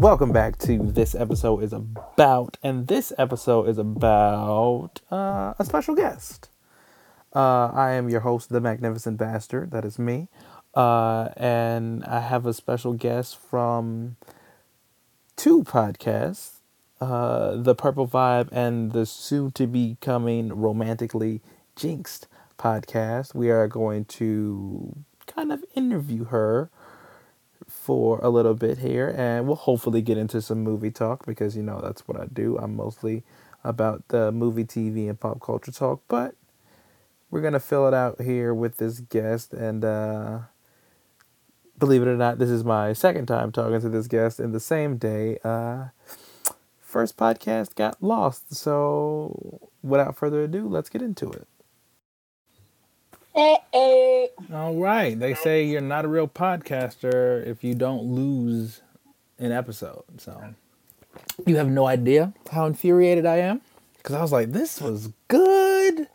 welcome back to this episode is about, and this episode is about uh, a special guest. Uh, I am your host, the Magnificent Bastard. That is me, uh, and I have a special guest from two podcasts, uh, the Purple Vibe and the soon-to-be coming Romantically Jinxed podcast. We are going to kind of interview her for a little bit here, and we'll hopefully get into some movie talk because you know that's what I do. I'm mostly about the movie, TV, and pop culture talk, but we're gonna fill it out here with this guest, and uh, believe it or not, this is my second time talking to this guest in the same day. Uh, first podcast got lost, so without further ado, let's get into it. Hey, hey. All right. They say you're not a real podcaster if you don't lose an episode. So you have no idea how infuriated I am because I was like, this was good.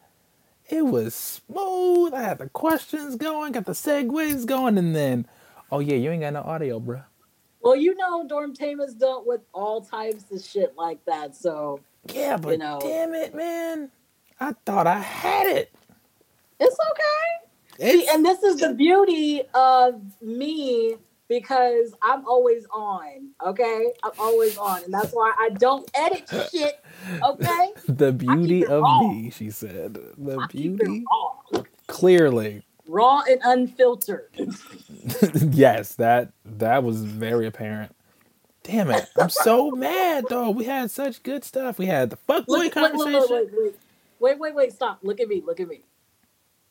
It was smooth. I had the questions going, got the segues going, and then, oh yeah, you ain't got no audio, bruh. Well, you know, Dorm Tame has dealt with all types of shit like that. So Yeah, but You know. damn it, man. I thought I had it. It's okay. It's, See, and this is the beauty of me because I'm always on. Okay, I'm always on, and that's why I don't edit shit. Okay, the beauty of raw. me, she said. The I beauty. Clearly. raw and unfiltered. yes, that that was very apparent. Damn it. I'm so mad though. We had such good stuff. We had the fuckboy Look, conversation. wait, wait, wait, wait, wait, wait, wait, stop. Look at me. Look at me.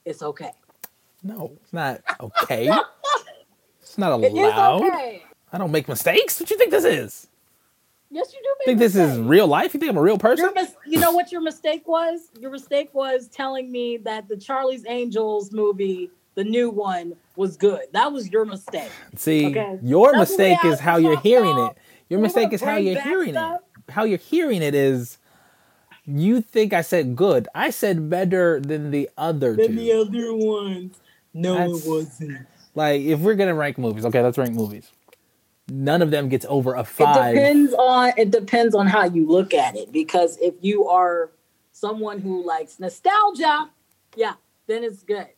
It's okay. No, it's not okay. It's not It is allowed. okay. I don't make mistakes. What you think this is? Yes, you do. Make Think this is real life? You think I'm a real person? Mis- you know what your mistake was? Your mistake was telling me that the Charlie's Angels movie, the new one, was good. That was your mistake. See, Okay. your That's mistake is how you're hearing y'all. it. Your You mistake is how you're hearing stuff? it. How you're hearing it is you think I said good. I said better than the other two. Than the other ones. No, That's- it wasn't. Like if we're gonna rank movies, okay, let's rank movies. None of them gets over a five. It five. depends on it depends on how you look at it. Because if you are someone who likes nostalgia, yeah, then it's good.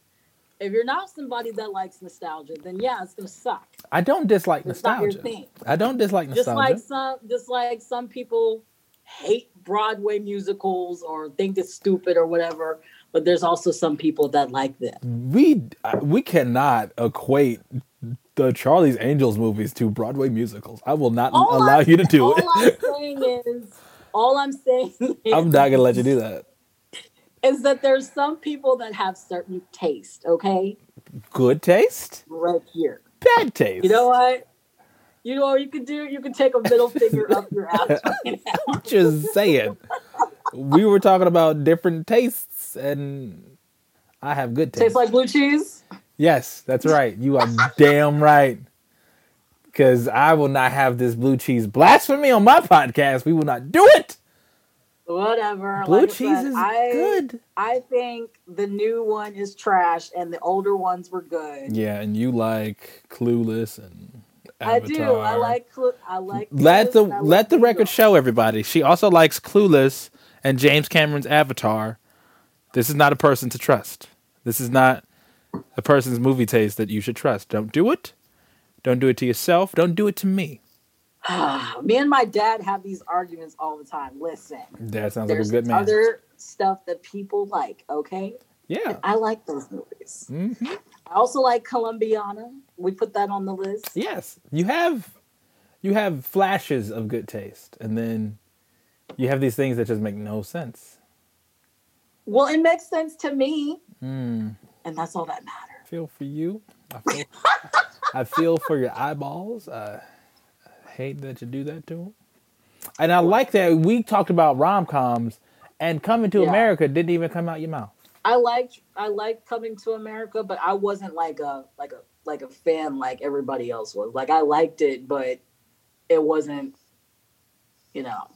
If you're not somebody that likes nostalgia, then yeah, it's gonna suck. I don't dislike It's not your nostalgia. thing. I don't dislike nostalgia. just like some just like some people hate broadway musicals or think it's stupid or whatever but there's also some people that like them we we cannot equate the Charlie's Angels movies to Broadway musicals. I will not All allow I'm- you to do it. all it. i'm saying is all i'm saying is, I'm not gonna let you do that. is that there's some people that have certain taste okay Good taste, right here bad taste. you know what you know what you can do you can take a middle finger up your ass right now. just saying. We were talking about different tastes, and I have good taste. tastes like blue cheese yes, that's right. You are damn right. Because I will not have this blue cheese blasphemy on my podcast. We will not do it. whatever Blue Like cheese said, is I- good. I think the new one is trash and the older ones were good. Yeah, and you like Clueless and I do. I like. Clu- I like. Let the Clueless, let the record show everybody. She also likes Clueless and James Cameron's Avatar. This is not a person to trust. This is not a person's movie taste that you should trust. Don't do it. Don't do it to yourself. Don't do it to me. Me and my dad have these arguments all the time. Listen, That sounds like a good man. other stuff that people like. Okay, yeah. I like those movies. hmm I also like Columbiana. We put that on the list. Yes. You have you have flashes of good taste, and then you have these things that just make no sense. Well, it makes sense to me, Mm. and that's all that matters. I feel for you. I feel, I feel for your eyeballs. I hate that you do that to them. And I like that we talked about rom coms, and Coming to Yeah. America didn't even come out your mouth. I liked I liked coming to America, but I wasn't like a like a like a fan like everybody else was. Like I liked it, but it wasn't, you know.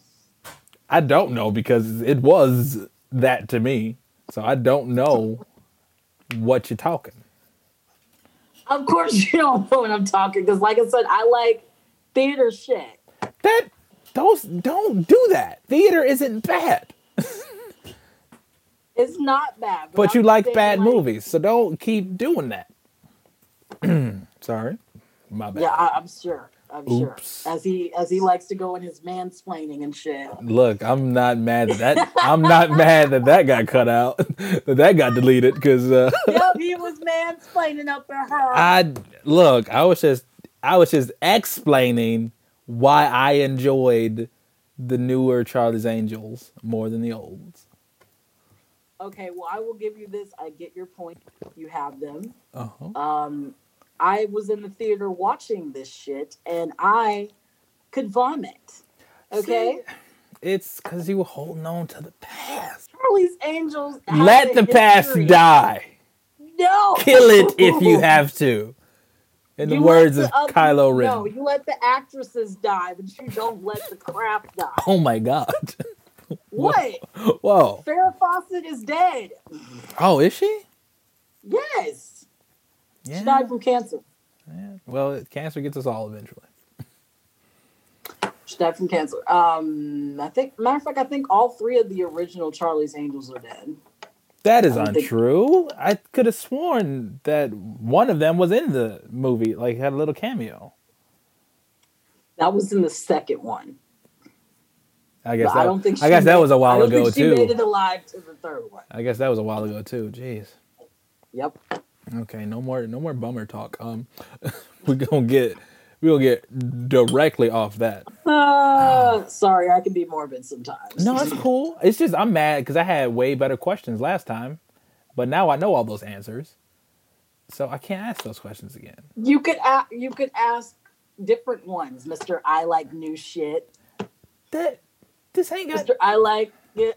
I don't know because it was that to me, so I don't know what you're talking. Of course, you don't know what I'm talking because, like I said, I like theater shit. That those don't do that. Theater isn't bad. It's not bad. But you like bad like, movies, so don't keep doing that. Sorry. My bad. Yeah, I, I'm sure. I'm Oops. sure. As he as he likes to go in his mansplaining and shit. Look, I'm not mad that, that I'm not mad that that got cut out, that that got deleted because uh, yep, he was mansplaining up at her. I look, I was just I was just explaining why I enjoyed the newer Charlie's Angels more than the olds. Okay, well, I will give you this. I get your point. You have them. Uh-huh. Um, I was in the theater watching this shit, and I could vomit. Okay, It's because you were holding on to the past. Charlie's Angels. Let the past die. No, Kill it if you have to. In the words let of the other- Kylo Ren. No, you let the actresses die, but you don't let the crap die. Oh my god. What? Whoa. Farrah Fawcett is dead. Oh, is she? Yes, Yeah. she died from cancer. yeah. Well, cancer gets us all eventually. She died from cancer. Um, I think, matter of fact, I think all three of the original Charlie's Angels are dead. That is I don't think- untrue. I could have sworn that one of them was in the movie, like had a little cameo. That was in the second one. I guess But that, I don't think. She I guess that was a while ago think she made it alive to the third one. I guess that was a while ago too. Jeez. Yep. Okay, no more no more bummer talk. Um we're gonna get we're gonna get directly off that. Uh, sorry, I can be morbid sometimes. No, it's cool. It's just I'm mad because I had way better questions last time, but now I know all those answers, so I can't ask those questions again. you could a- you could ask different ones, Mister. I like new shit. That this ain't got. I like.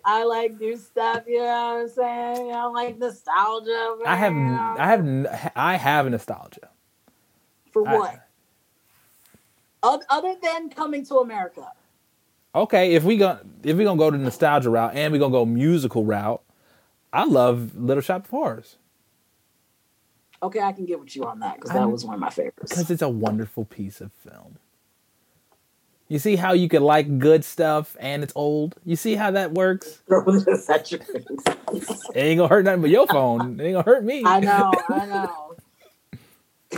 I like new stuff. You know what I'm saying? I like nostalgia. I have. I have I have nostalgia. for what? Oth- Other than coming to America. Okay, if we going if we gonna go the nostalgia route and we gonna go musical route, I love Little Shop of Horrors Okay, I can get with you on that because that was one of my favorites. because it's a wonderful piece of film. You see how you can like good stuff and it's old. You see how that works. It ain't gonna hurt nothing but your phone. It ain't gonna hurt me. I know, I know.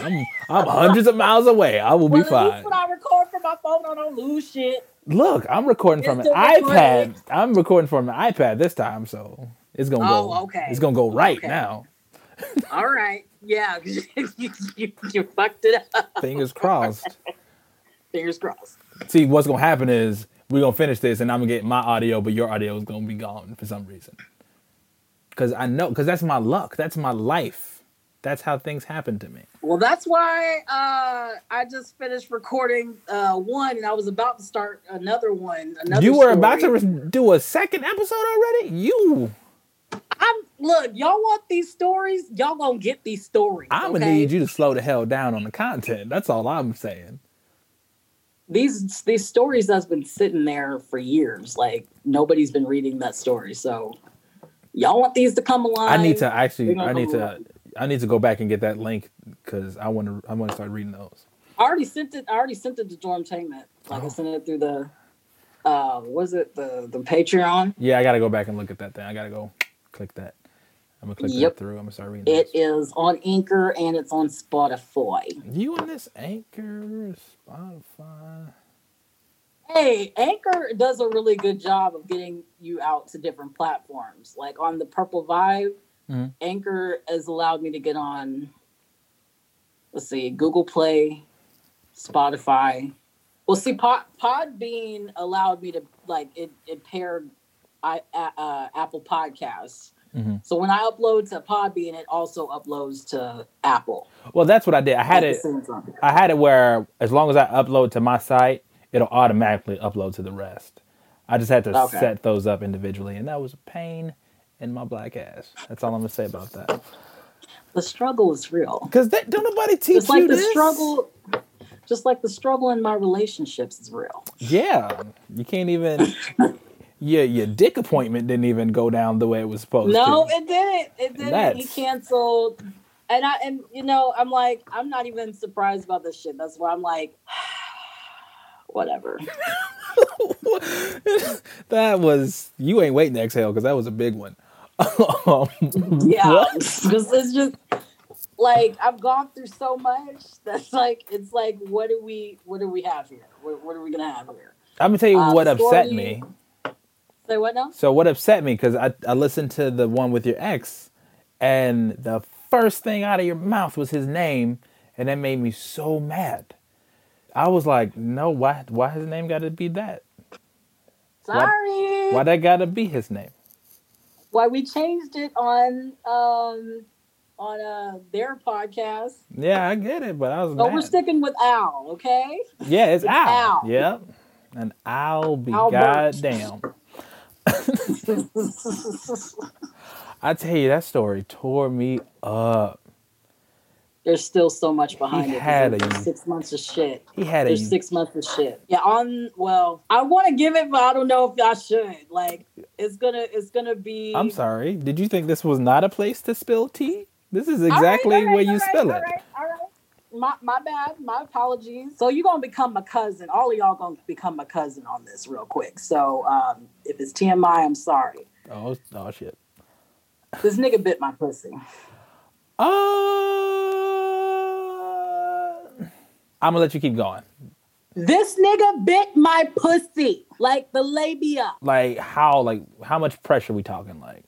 I'm I'm hundreds of miles away. I will be Well, at fine. least when I record from my phone, I don't lose shit. Look, I'm recording from an It's a iPad. recording. I'm recording from an iPad this time, so it's gonna Oh, go. okay. It's gonna go right Okay. now. All right, yeah, you, you, you fucked it up. Fingers crossed. Fingers crossed. See, what's gonna happen is we're gonna finish this, and I'm gonna get my audio, but your audio is gonna be gone for some reason. Cause I know, cause that's my luck. That's my life. That's how things happen to me. Well, that's why uh, I just finished recording uh, one, and I was about to start another one. Another you were about to re- do a second episode already. You, I'm look, y'all want these stories? Y'all gonna get these stories. I'm gonna need you to slow the hell down on the content. That's all I'm saying. These these stories that's been sitting there for years. Like nobody's been reading that story. So y'all want these to come alive? I need to actually. I need to. I need to go back and get that link because I want to. I want to start reading those. I already sent it. I already sent it to Dormtainment. Like Oh. I sent it through the uh was it the the Patreon? Yeah, I gotta go back and look at that thing. I gotta go click that. I'm gonna click Yep. that through. I'm gonna start reading. It those. is on Anchor and it's on Spotify. You on this Anchor, Spotify? Hey, Anchor does a really good job of getting you out to different platforms. Like on the Purple Vibe, Mhm. Anchor has allowed me to get on, let's see, Google Play, Spotify. Well, see, Pod, Podbean allowed me to, like, it, it paired I, uh, Apple Podcasts. Mhm. So when I upload to Podbean, it also uploads to Apple. Well, that's what I did. I had it. the same time. I had it where as long as I upload to my site, it'll automatically upload to the rest. I just had to Okay. set those up individually, and that was a pain in my black ass. That's all I'm gonna say about that. The struggle is real. Because don't nobody teach Just like you the this. struggle, just like the struggle in my relationships is real. Yeah, you can't even. your your dick appointment didn't even go down the way it was supposed No, to. No, it didn't. It didn't. He canceled. And I and you know, I'm like, I'm not even surprised about this shit. That's why I'm like, whatever. that was you ain't waiting to exhale because that was a big one. Um, Yeah, because it's just like I've gone through so much that's like it's like what do we what do we have here? What, what are we gonna have here? I'm gonna tell you Uh, what upset story- me. Say what now? So what upset me because I I listened to the one with your ex, and the first thing out of your mouth was his name, and that made me so mad. I was like, no, why why his name got to be that? Sorry. Why that got to be his name? Why we changed it on um on uh their podcast. Yeah, I get it, but I was But we're sticking with Al, okay? Yeah, it's, It's Al. Al. Yep. And I'll be Albert. goddamn. I tell you, that story tore me up. There's still so much behind it. He it. had a- six months of shit. He had a six months of shit. Yeah, on well, I want to give it, but I don't know if I should. Like, it's gonna, it's gonna be. I'm sorry. Did you think this was not a place to spill tea? This is right, exactly right, where you right, spill all it. right, all right. My, my bad. My apologies. So you're gonna become my cousin. All of y'all gonna become my cousin on this real quick. So um, if it's TMI, I'm sorry. Oh, oh shit. This nigga bit my pussy. Uh, I'm gonna let you keep going. This nigga bit my pussy like the labia. Like how? Like how much pressure we talking? Like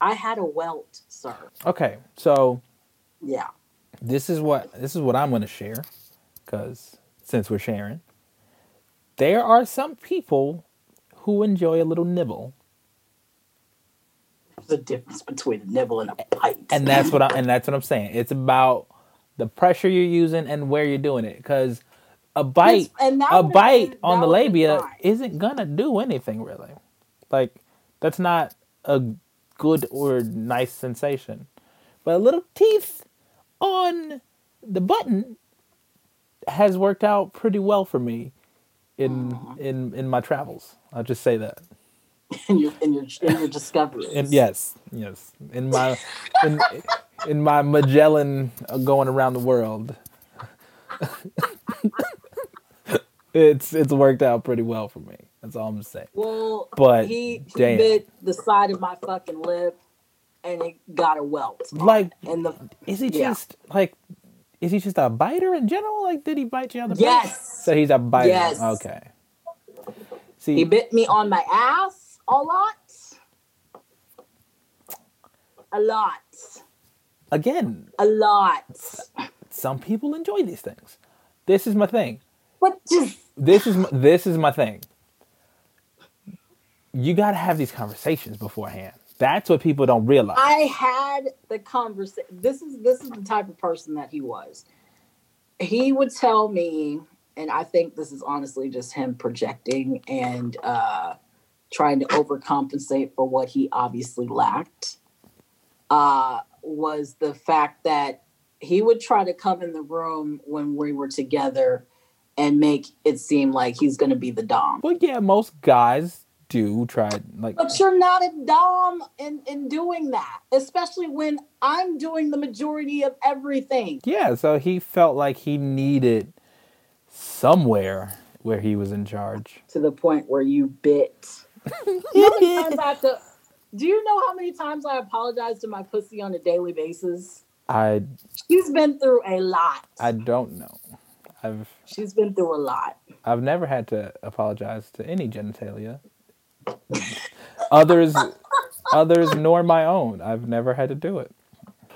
I had a welt, sir. okay, so Yeah. This is what this is what I'm gonna share, because since we're sharing, there are some people who enjoy a little nibble, There's a difference between a nibble and a bite. and that's what I and that's what I'm saying. It's about the pressure you're using and where you're doing it, because a bite. a bite been- on the labia isn't gonna do anything really. Like that's not a good or nice sensation. But a little teeth on the button has worked out pretty well for me in in in my travels. I'll just say that. in your in your in your discoveries. And yes, yes, in my in in my Magellan uh, going around the world. it's it's worked out pretty well for me. That's all I'm saying. Well, But, he, he bit the side of my fucking lip, and it got a welt. Like, and the is he Yeah. just like? Is he just a biter in general? Like, did he bite you on the yes, So he's a biter. Yes. Okay. See, he bit me on my ass a lot, a lot, again, a lot. some people enjoy these things. This is my thing. What just This is my, this is my thing. You got to have these conversations beforehand. That's what people don't realize. I had the conversation. This is this is the type of person that he was. He would tell me, and I think this is honestly just him projecting and uh, trying to overcompensate for what he obviously lacked. Uh, was the fact that he would try to come in the room when we were together and make it seem like he's going to be the dom. But yeah, most guys do try like But you're not a dom in, in doing that, especially when I'm doing the majority of everything. yeah, so he felt like he needed somewhere where he was in charge. To the point where you bit. You know times I have to- do you know how many times I apologize to my pussy on a daily basis? I She's been through a lot. I don't know. I've She's been through a lot. I've never had to apologize to any genitalia. Others others nor my own. I've never had to do it.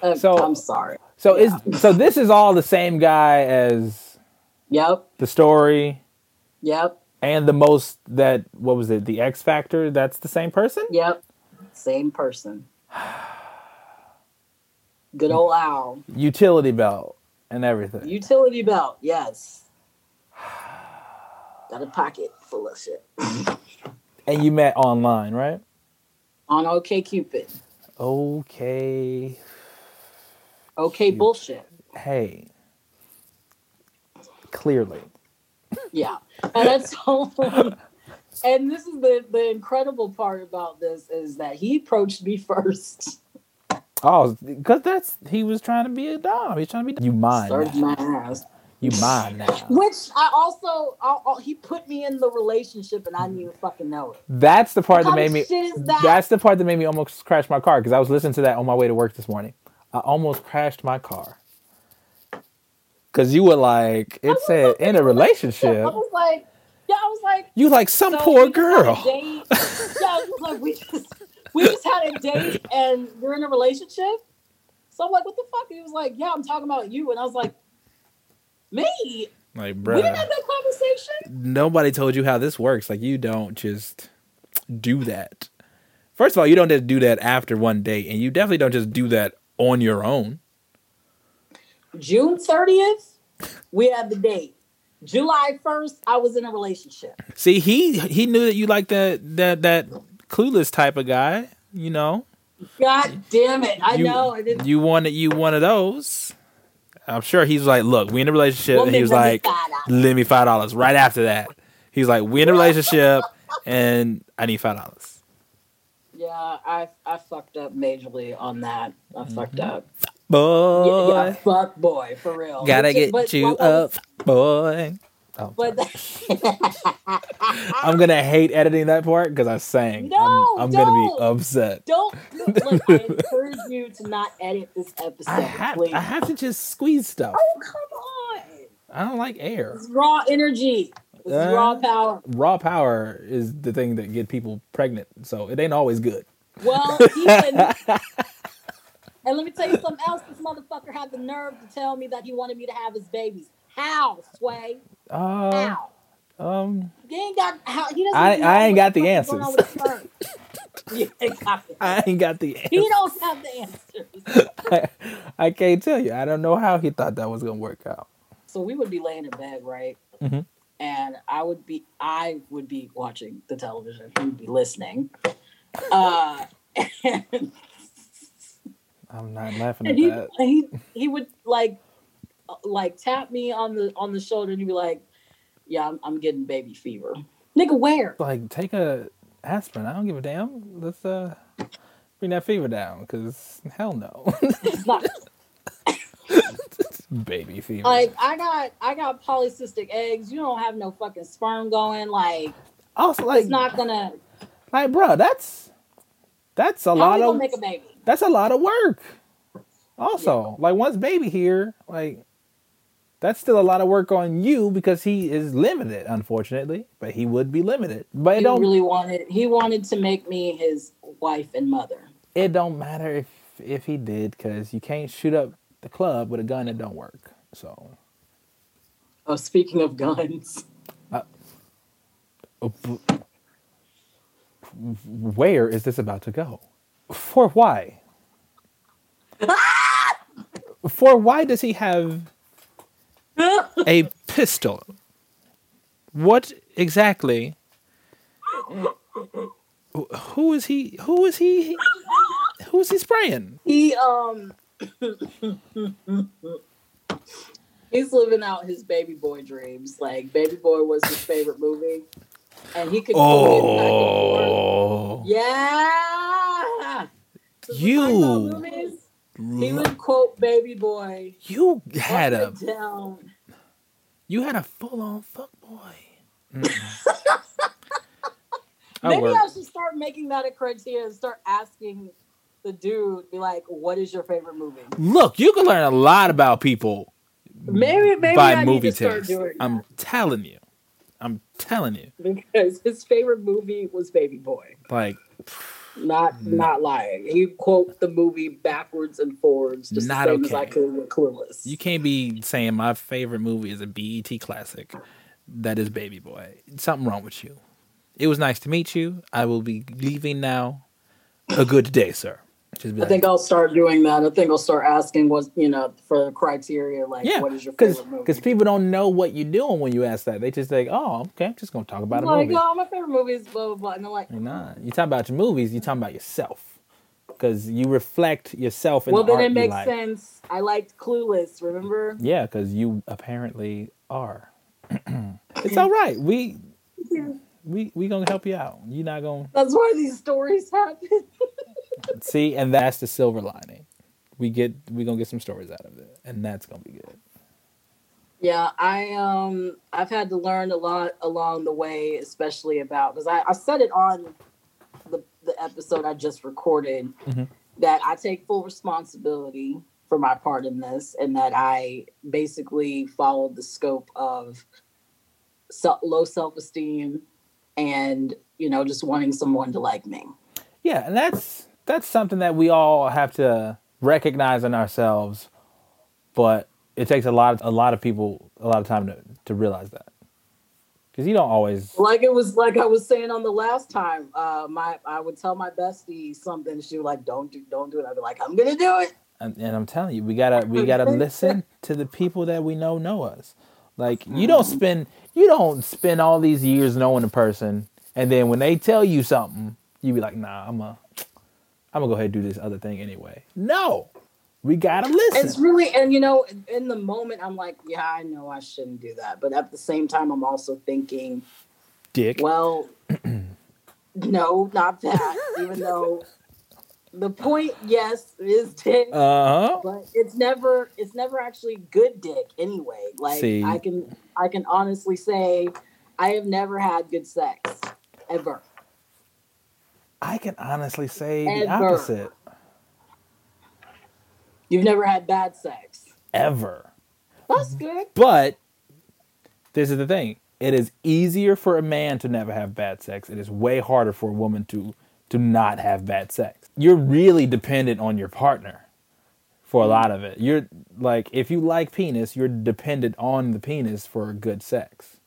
Uh, So- I'm sorry. So Yeah. is so this is all the same guy as Yep. the story Yep. and the most that what was it the X Factor? That's the same person. Yep. Same person. Good old Al. Utility belt and everything. Utility belt, yes. Got a pocket full of shit. and you met online, right? On OK Cupid. Okay. Okay bullshit. Hey. Clearly. Yeah. And that's and this is the, the incredible part about this is that he approached me first. Oh, because that's he was trying to be a dom. He's trying to be. You mind? Started my ass. You mine now. Which I also, I, I- he put me in the relationship and I didn't even fucking know it. That's the part What that made me. that? That's the part that made me almost crash my car because I was listening to that on my way to work this morning. I almost crashed my car because you were like, it said in a relationship. I was like, yeah, I was like, You like some so poor we just had a girl. yeah, I was like, we just, we just had a date and we're in a relationship. So I'm like, what the fuck? And he was like, yeah, I'm talking about you. And I was like, me? Like, bro. We didn't have that conversation. nobody told you how this works. Like, you don't just do that. First of all, you don't just do that after one date, and you definitely don't just do that on your own. June 30th, we had the date. July 1st, I was in a relationship. See, he he knew that you like that that that clueless type of guy. You know, God damn it. I you, know. I didn't. you wanted you one of those. I'm sure he's like, look, we in a relationship, and he was Woman, let me like, lend me five dollars. Right after that, he's like, we in a relationship, and I need five dollars. Yeah, I I fucked up majorly on that. I mm-hmm. fucked up. Boy, Yeah, yeah, fuck boy, for real. gotta Which- get you up, boy. Oh, But I'm gonna hate editing that part because I sang. No, I'm, I'm gonna be upset. don't look, I encourage you to not edit this episode, I have please. I have to just squeeze stuff. Oh come on! I don't like air. It's raw energy. It's Uh, raw power. Raw power is the thing that get people pregnant, so it ain't always good. Well, even and let me tell you something else. This motherfucker had the nerve to tell me that he wanted me to have his babies. How, Sway? Uh, How? um, He ain't got how he doesn't I- I ain't got the fuck is going on with sperm. You ain't got the- I ain't got the answer. He don't have the answers. I, I can't tell you. I don't know how he thought that was gonna work out. So we would be laying in bed, right? Mhm. And I would be I would be watching the television. He would be listening. Uh and, I'm not laughing at and he, that. he he would like like tap me on the on the shoulder and he'd be like, Yeah, I'm, I'm getting baby fever. Nigga, where? Like, take a aspirin. I don't give a damn. Let's uh bring that fever down, cause hell no, baby fever. like I got I got polycystic eggs. You don't have no fucking sperm going. Like also, like, it's not gonna like, bro, that's that's a lot of make a baby? that's a lot of work. Also, like once baby here, like that's still a lot of work on you because he is limited, unfortunately. But he would be limited. But it He don't really wanted he wanted to make me his wife and mother. it don't matter if if he did because you can't shoot up the club with a gun that don't work. So Oh, speaking of guns. uh, where is this about to go? For why? For why does he have a pistol? What exactly? Who is he? Who is he? Who is he spraying? he um he's living out his baby boy dreams. Like baby boy was his favorite movie. And he could quote it back and forth. Oh, Yeah. You- He would quote Baby Boy. you had a down. you had a full on fuck boy. I Maybe work. I should start making that a criteria and start asking the dude, be like, "What is your favorite movie?" Look, you can learn a lot about people Maybe, maybe by I movie need to start taste. I'm telling you. I'm telling you. because his favorite movie was Baby Boy. Like Not, Hmm. not lying. He quote the movie backwards and forwards, just Not the same as. I could with Clueless. you can't be saying my favorite movie is a BET classic. That is Baby Boy. Something wrong with you. It was nice to meet you. I will be leaving now. A good day, sir. Just I think I'll start doing that. I think I'll start asking what you know for the criteria, like yeah, what is your favorite movie? because people don't know what you're doing when you ask that. They just think, oh, okay, I'm just gonna talk about a like, movie. oh, my favorite movie is blah blah blah, and I'm like, You're not. You talk about your movies. You talking about yourself because you reflect yourself in well, the then it makes like. sense. I liked Clueless. Remember? Yeah, because you apparently are. it's all right. We we we gonna help you out. You're not gonna That's why these stories happen. see, and that's the silver lining. We get we gonna get some stories out of it, and that's gonna be good. Yeah, I um I've had to learn a lot along the way, especially about because I, I said it on the the episode I just recorded Mhm. that I take full responsibility for my part in this, and that I basically followed the scope of self, low self esteem and you know just wanting someone to like me. Yeah, and that's that's something that we all have to recognize in ourselves, but it takes a lot a lot of people a lot of time to to realize that. Cuz you don't always Like it was like I was saying on the last time, uh, my I would tell my bestie something, she would like, "Don't do, don't do it." I'd be like, "I'm gonna do it." and, and I'm telling you, we gotta we gotta listen to the people that we know know us. Like you don't spend you don't spend all these years knowing a person, and then when they tell you something, you be like, Nah, I'm a I'm gonna go ahead and do this other thing anyway. No, we gotta listen. It's really, and you know, in the moment, I'm like, yeah, I know I shouldn't do that, but at the same time, I'm also thinking, Dick. well, no, not that. Even though the point, yes, is dick, Uh huh. but it's never, it's never actually good dick anyway. Like See. I can, I can honestly say, I have never had good sex ever. I can honestly say the opposite. You've never had bad sex. Ever. That's good. But this is the thing. It is easier for a man to never have bad sex. It is way harder for a woman to to not have bad sex. You're really dependent on your partner for a mm-hmm. lot of it. You're like if you like penis, you're dependent on the penis for good sex.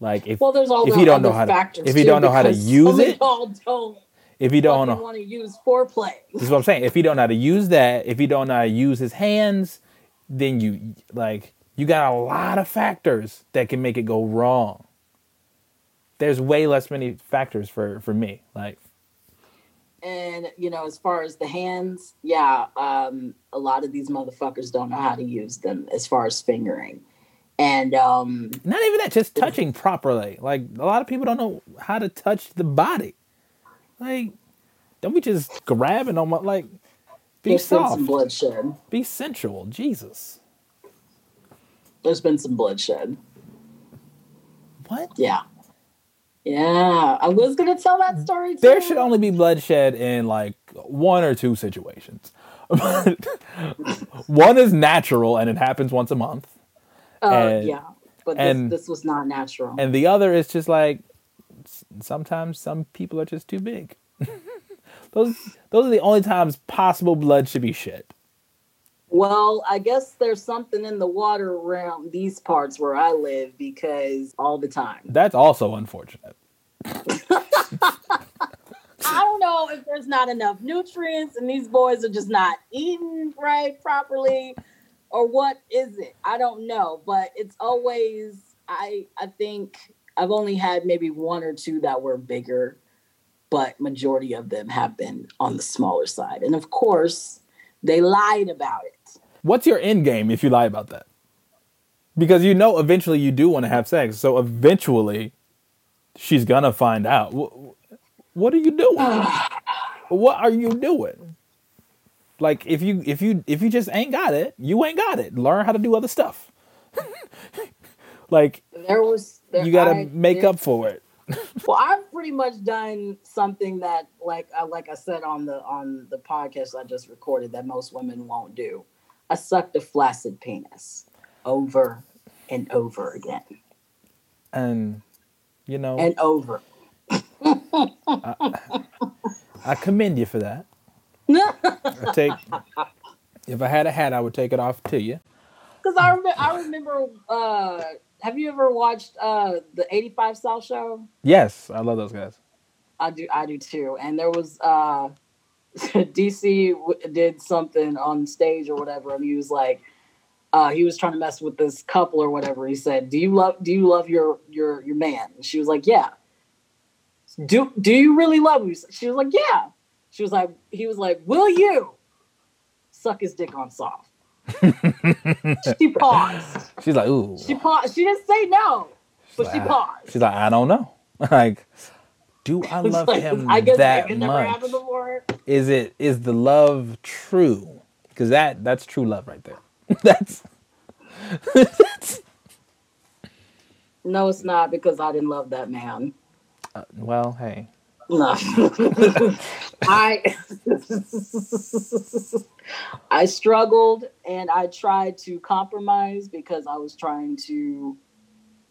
Like if Well, there's all if you don't know how to factors if you don't know how to use it, y'all don't. if you don't know want to use foreplay. This is what I'm saying. If he don't know how to use that, if he don't know how to use his hands, then you like you got a lot of factors that can make it go wrong. There's way less many factors for for me. Like And you know, as far as the hands, yeah, um, a lot of these motherfuckers don't know how to use them as far as fingering. And um, not even that, just touching properly. Like a lot of people don't know how to touch the body. Like don't we just grabbing on my like be there's been soft, some bloodshed. be sensual. Jesus, There's been some bloodshed. what? Yeah. Yeah. I was gonna tell that story too. There should only be bloodshed in like one or two situations. one is natural and it happens once a month, uh, and- yeah. But and- this, this was not natural. and the other is just like sometimes some people are just too big. those those are the only times possible blood should be shed. Well, I guess there's something in the water around these parts where I live because all the time. That's also unfortunate. I don't know if there's not enough nutrients and these boys are just not eating right properly or what is it? I don't know, but it's always I I think I've only had maybe one or two that were bigger, but majority of them have been on the smaller side. And of course, they lied about it. What's your end game if you lie about that? Because you know eventually you do want to have sex, so eventually she's gonna find out. Wh- What are you doing? what are you doing? Like if you if you if you just ain't got it, you ain't got it. Learn how to do other stuff. like There was there, you gotta make did- up for it. Well, I've pretty much done something that, like, I like I said on the on the podcast I just recorded, that most women won't do. I sucked a flaccid penis over and over again And you know, and over. I commend you for that. I take if I had a hat, I would take it off to you. Because I remember, I remember. Uh, have you ever watched uh, the eighty five South Show? Yes, I love those guys. I do, I do too. And there was uh, DC w- did something on stage or whatever, and he was like, uh, he was trying to mess with this couple or whatever. He said, "Do you love Do you love your your your man?" And she was like, "Yeah." Do Do you really love him? She was like, "Yeah." She was like, he was like, "Will you suck his dick on soft?" she paused. She's like, ooh. She paused. She didn't say no, but she paused. She's like, I don't know. like, do I love like, him I guess that much? Is it is the love true? Because that that's true love right there. that's No, it's not because I didn't love that man. Uh, well, hey. No. I I struggled and I tried to compromise because I was trying to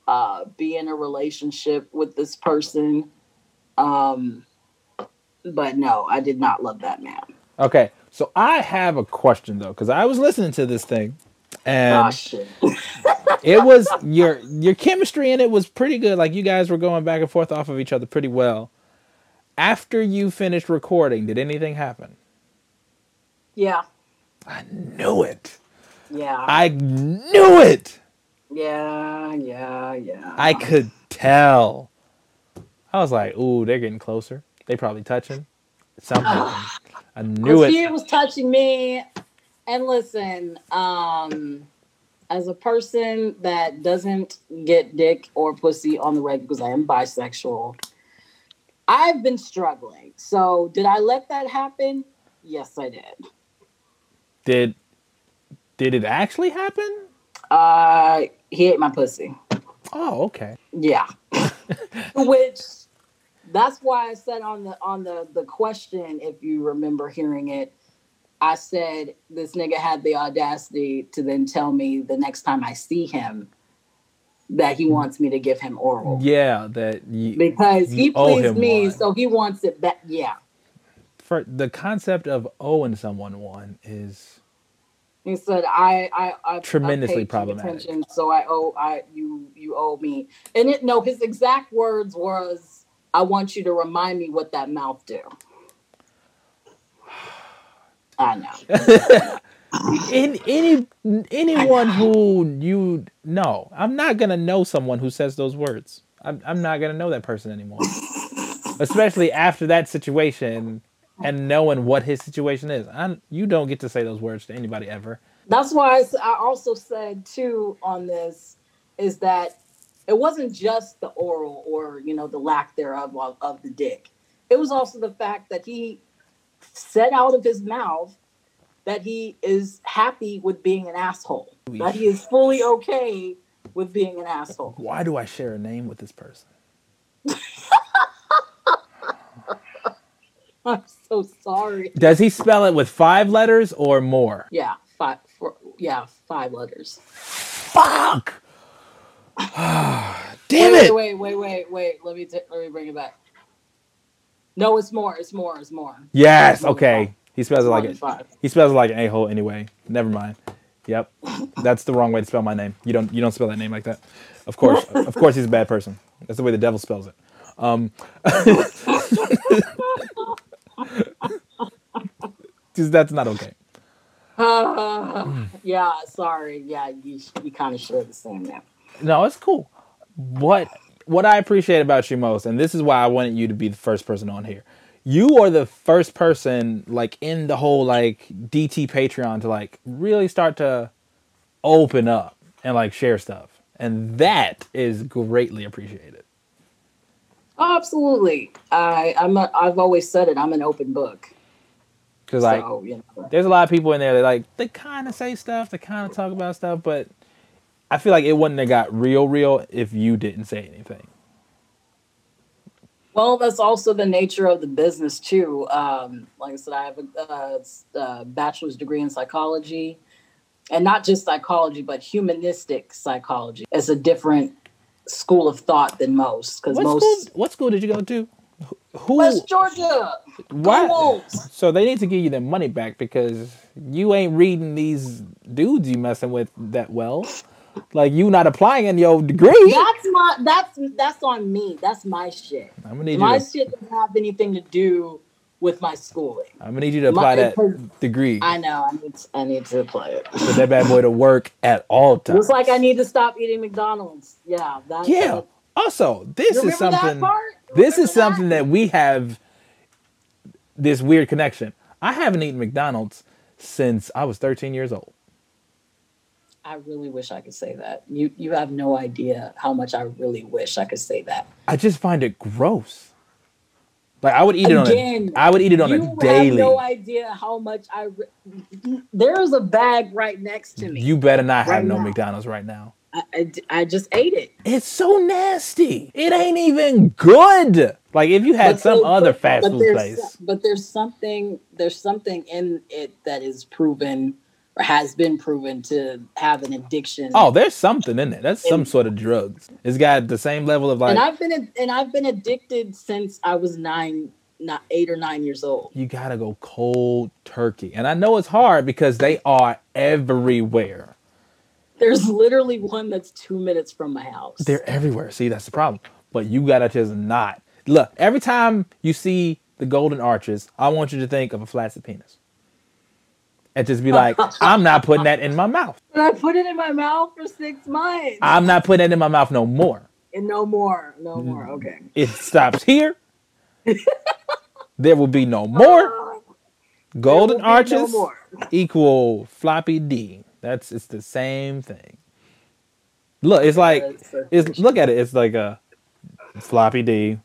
uh, be in a relationship with this person. Um, but no, I did not love that man. Okay, so I have a question though, because I was listening to this thing, and shit. it was your your chemistry in it was pretty good. Like you guys were going back and forth off of each other pretty well. After you finished recording, did anything happen? yeah, I knew it. yeah, I knew it. yeah, yeah, yeah. I could tell. I was like, "Ooh, they're getting closer. They probably touching something." I knew it. was touching me. And listen, um, as a person that doesn't get dick or pussy on the regular, because I am bisexual, I've been struggling. So did I let that happen? Yes, I did. Did did it actually happen? Uh, he ate my pussy. Oh, okay. Yeah. Which that's why I said on the on the the question, if you remember hearing it, I said this nigga had the audacity to then tell me the next time I see him that he wants me to give him oral. Yeah, that you, Because he You owe pleased me, one. so he wants it back. Yeah. for the concept of owing someone one is He said, "I, I, I Tremendously I problematic. attention, so I owe, I, you, you owe me." And it, no, his exact words was, "I want you to remind me what that mouth do." I know. in any anyone who you know. I'm not gonna know someone who says those words. I'm I'm not gonna know that person anymore. Especially after that situation and knowing what his situation is. I, you don't get to say those words to anybody ever. That's why I also said too on this is that it wasn't just the oral or you know the lack thereof of, of the dick. It was also the fact that he said out of his mouth that he is happy with being an asshole. That he is fully okay with being an asshole. Why do I share a name with this person? I'm so sorry. Does he spell it with five letters or more? Yeah, five. Four, yeah, five letters. Fuck! Damn wait, it! Wait, wait, wait, wait. Let me t- let me bring it back. No, it's more. It's more. It's more. Yes, okay. He spells it like it. He spells it like an a-hole anyway. Never mind. Yep. That's the wrong way to spell my name. You don't you don't spell that name like that. Of course. of course he's a bad person. That's the way the devil spells it. Um Just that's not okay. Uh, yeah, sorry. Yeah, you you kind of share the same name. No, it's cool. What what I appreciate about you most, and this is why I wanted you to be the first person on here. You are the first person like in the whole like DT Patreon to like really start to open up and like share stuff. And that is greatly appreciated. Oh, absolutely. I I'm a, I've always said it. I'm an open book. Cause like so you know, there's a lot of people in there that like they kind of say stuff, they kind of talk about stuff, but I feel like it wouldn't have got real, real if you didn't say anything. Well, that's also the nature of the business too. Um, like I said, I have a, uh, uh bachelor's degree in psychology, and not just psychology, but humanistic psychology. It's a different school of thought than most because What most school? What school did you go to? Who? West Georgia. Wolves. So they need to give you their money back because you ain't reading these dudes you messing with that well. Like you not applying in your degree. That's my that's that's on me. That's my shit. I'm gonna need my you. To, shit doesn't have anything to do with my schooling. I'm gonna need you to apply My- that degree. I know. I need. I need to play it. Put that bad boy to work at all times. It's like I need to stop eating McDonald's. Yeah. That, Yeah. that- Also, this is something. This is something that we have. This weird connection. I haven't eaten McDonald's since I was 13 years old. I really wish I could say that. You you have no idea how much I really wish I could say that. I just find it gross. Like I would eat it Again, on a, I would eat it on a daily. you have no idea how much I. Re- There's a bag right next to me. You better not have Right no now. McDonald's right now. I, I, I just ate it. It's so nasty. It ain't even good. Like if you had But some so- other but- fast but food place. but there's something there's something in it that is proven has been proven to have an addiction. Oh, there's something in it. That's some sort of drugs. It's got the same level of like and I've been and I've been addicted since I was nine, not eight or nine years old. you gotta go cold turkey. And I know it's hard because they are everywhere. There's literally one that's two minutes from my house. They're everywhere. See, that's the problem. But you gotta just not look. Every time you see the golden arches, I want you to think of a flaccid penis, and just be like, "I'm not putting that in my mouth. And I put it in my mouth for six months. I'm not putting it in my mouth no more. and no more, no more. Mm. Okay. It stops here. there will be no more golden be no arches more. equal floppy D. That's it's the same thing. Look, it's like it's look at it. It's like a floppy D,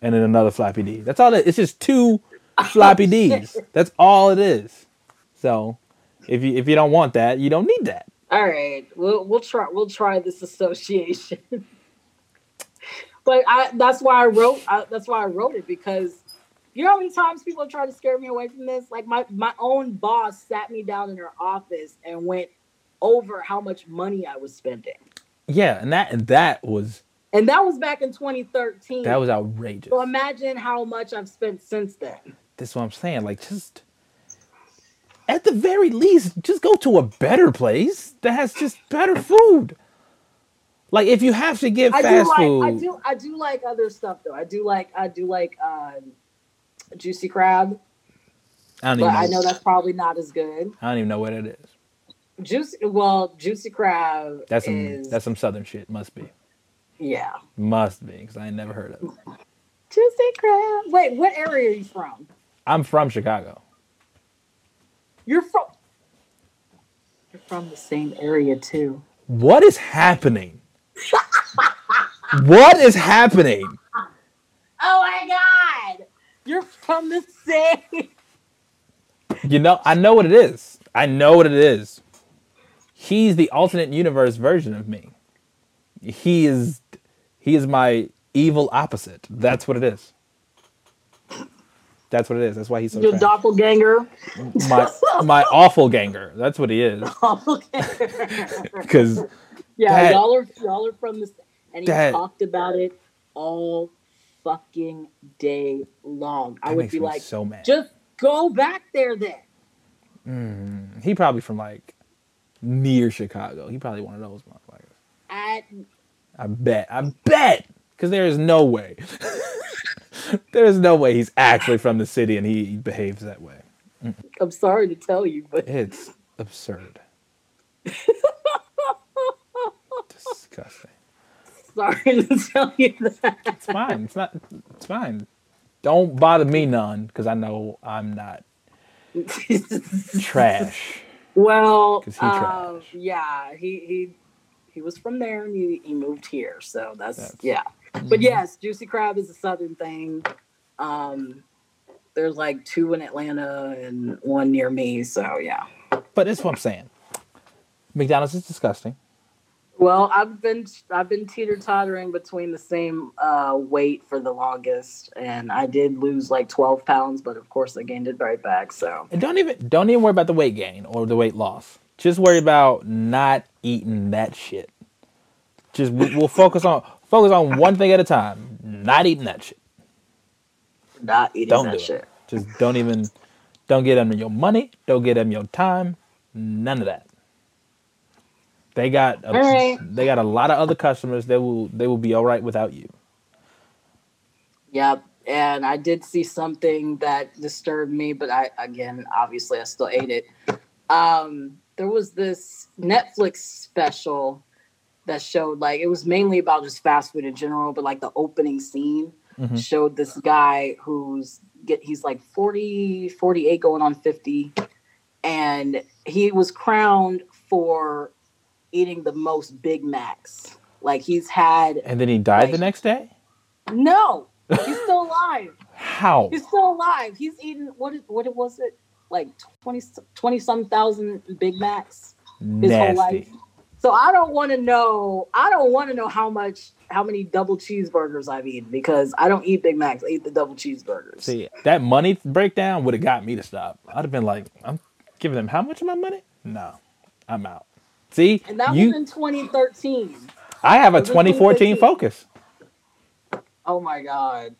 and then another floppy D. That's all it. It's just two floppy Ds. That's all it is. So, if you if you don't want that, you don't need that. All right, we'll we'll try we'll try this association. but I that's why I wrote I, that's why I wrote it because you know how many times people try to scare me away from this? Like my my own boss sat me down in her office and went over how much money I was spending. Yeah, and that and that was And that was back in 2013. that was outrageous. so imagine how much I've spent since then. That's what I'm saying. Like, just at the very least, just go to a better place that has just better food. Like, if you have to get I do fast like food, I do I do like other stuff though. I do like I do like um, juicy crab, I don't but even. Know, I know that's probably not as good. I don't even know what it is. Juicy well, juicy crab That's some. is That's some southern shit. Must be. yeah. Must be because I ain't never heard of it. Juicy crab. Wait, what area are you from? I'm from Chicago. You're from You're from the same area too. What is happening? what is happening? Oh my god! You're from the same You know, I know what it is. I know what it is. He's the alternate universe version of me. He is he is my evil opposite. That's what it is. That's what it is. That's why he's so your trash. doppelganger. my my awful ganger. That's what he is. Because Yeah, That- y'all are y'all are from this, and he that- talked about it all fucking day long. I would be like, so mad. just go back there then. Mm, he probably from like near Chicago. He probably one of those motherfuckers. At I bet. I bet. Because there is no way. There is no way he's actually from the city and he behaves that way. I'm sorry to tell you, but It's absurd. Disgusting. sorry to tell you that. It's fine. It's not. It's fine. Don't bother me none because I know I'm not trash. Well, he um, trash. yeah, he he he was from there and he, he moved here, so that's, That's- yeah. But Mhm. yes, juicy crab is a southern thing. Um, there's like two in Atlanta and one near me, so yeah. But that's what I'm saying. McDonald's is disgusting. Well, I've been I've been teeter tottering between the same uh, weight for the longest, and I did lose like twelve pounds, but of course I gained it right back. So And don't even don't even worry about the weight gain or the weight loss. Just worry about not eating that shit. Just we- we'll focus on focus on one thing at a time. Not eating that shit. not eating Don't that do shit. it. Just don't even don't get them your money. Don't get them your time. None of that. They got a, All right. they got a lot of other customers. They will they will be all right without you. Yep. And I did see something that disturbed me, but I again, obviously, I still ate it. Um, there was this Netflix special that showed like it was mainly about just fast food in general, but like the opening scene Mhm. showed this guy who's get he's like 40, 48 going on 50, and he was crowned for eating the most Big Macs. Like he's had And then he died the next day. no, he's still alive. How? He's still alive. He's eating what? Is, what was it? like 20, 20 some thousand Big Macs his whole life. So I don't want to know. I don't want to know how much, how many double cheeseburgers I've eaten because I don't eat Big Macs. I eat the double cheeseburgers. See, that money breakdown would have got me to stop. I'd have been like, I'm giving them how much of my money? No, I'm out. See, and that you, was in 2013. I have a 2014 Focus. Oh my god!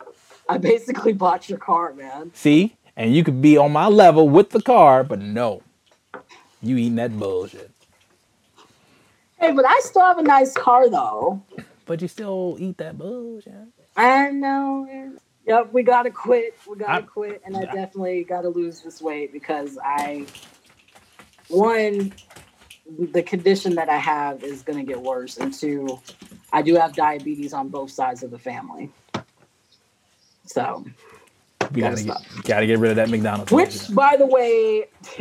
I basically bought your car, man. See, and you could be on my level with the car, but no, you eating that bullshit. Hey, but I still have a nice car though. But you still eat that bullshit. I know. Yep, we gotta quit. We gotta I'm- quit, and I Yeah. definitely gotta lose this weight because I, one, the condition that I have is gonna get worse, and two, I do have diabetes on both sides of the family. So, We Gotta gotta get, gotta get rid of that McDonald's. which, by the way,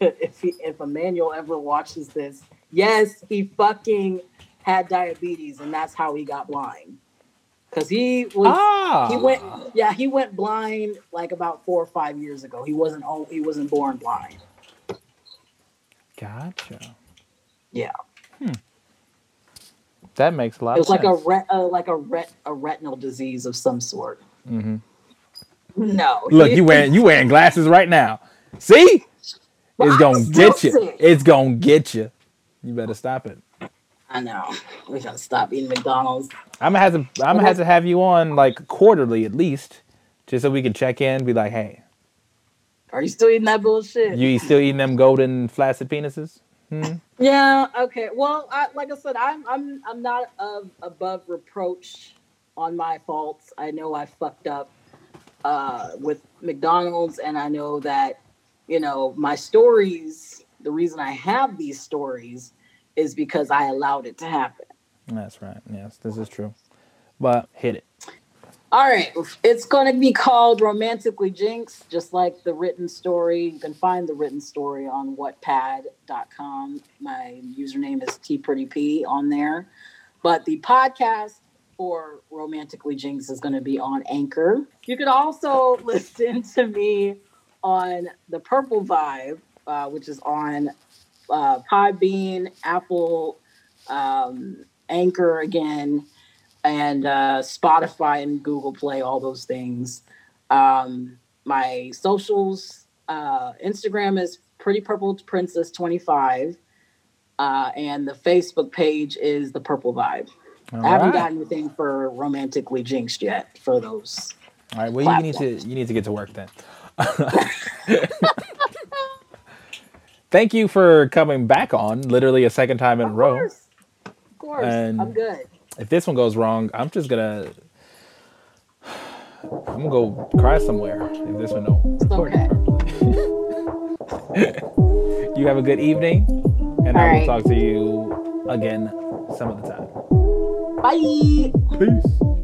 if he, if Emmanuel ever watches this, yes, he fucking had diabetes, and that's how he got blind. Cause he was ah, he went yeah he went blind like about four or five years ago he wasn't old, he wasn't born blind Gotcha. yeah That makes a lot it was of like a uh, like a ret a retinal disease of some sort hmm no Look, you wearing you wearing glasses right now. See, Well, it's gonna get you. sick. It's gonna get you. You better stop it. i know we gotta stop eating mcdonald's I'm gonna have to. I'm gonna have to have you on like quarterly at least, just so we can check in. Be like, hey, are you still eating that bullshit you still eating them golden flaccid penises? Hmm? yeah okay well I, like i said i'm i'm i'm not of, above reproach on my faults i know i fucked up uh, with McDonald's, and I know that you know my stories. The reason I have these stories is because I allowed it to happen. That's right. Yes, this is true. But hit it. All right, it's going to be called Romantically Jinx, just like the written story. You can find the written story on wattpad.com. My username is tprettyp on there. But the podcast for Romantically Jinx is going to be on Anchor. You can also listen to me on the Purple Vibe, uh, which is on uh, Podbean, Apple, um, Anchor again, and uh, Spotify and Google Play, all those things. Um, my socials, uh, Instagram is Pretty Purple Princess 25. Uh, and the Facebook page is the Purple Vibe. All I haven't right. got anything for romantically jinxed yet for those. All right. Well, you need to you need to get to work then. Thank you for coming back on, literally a second time in a Of row. course, of course, And- I'm good. If this one goes wrong, I'm just gonna I'm gonna go cry somewhere if this one don't record okay. properly. you have a good evening, and I will right. talk to you again some of the time. Bye. Peace.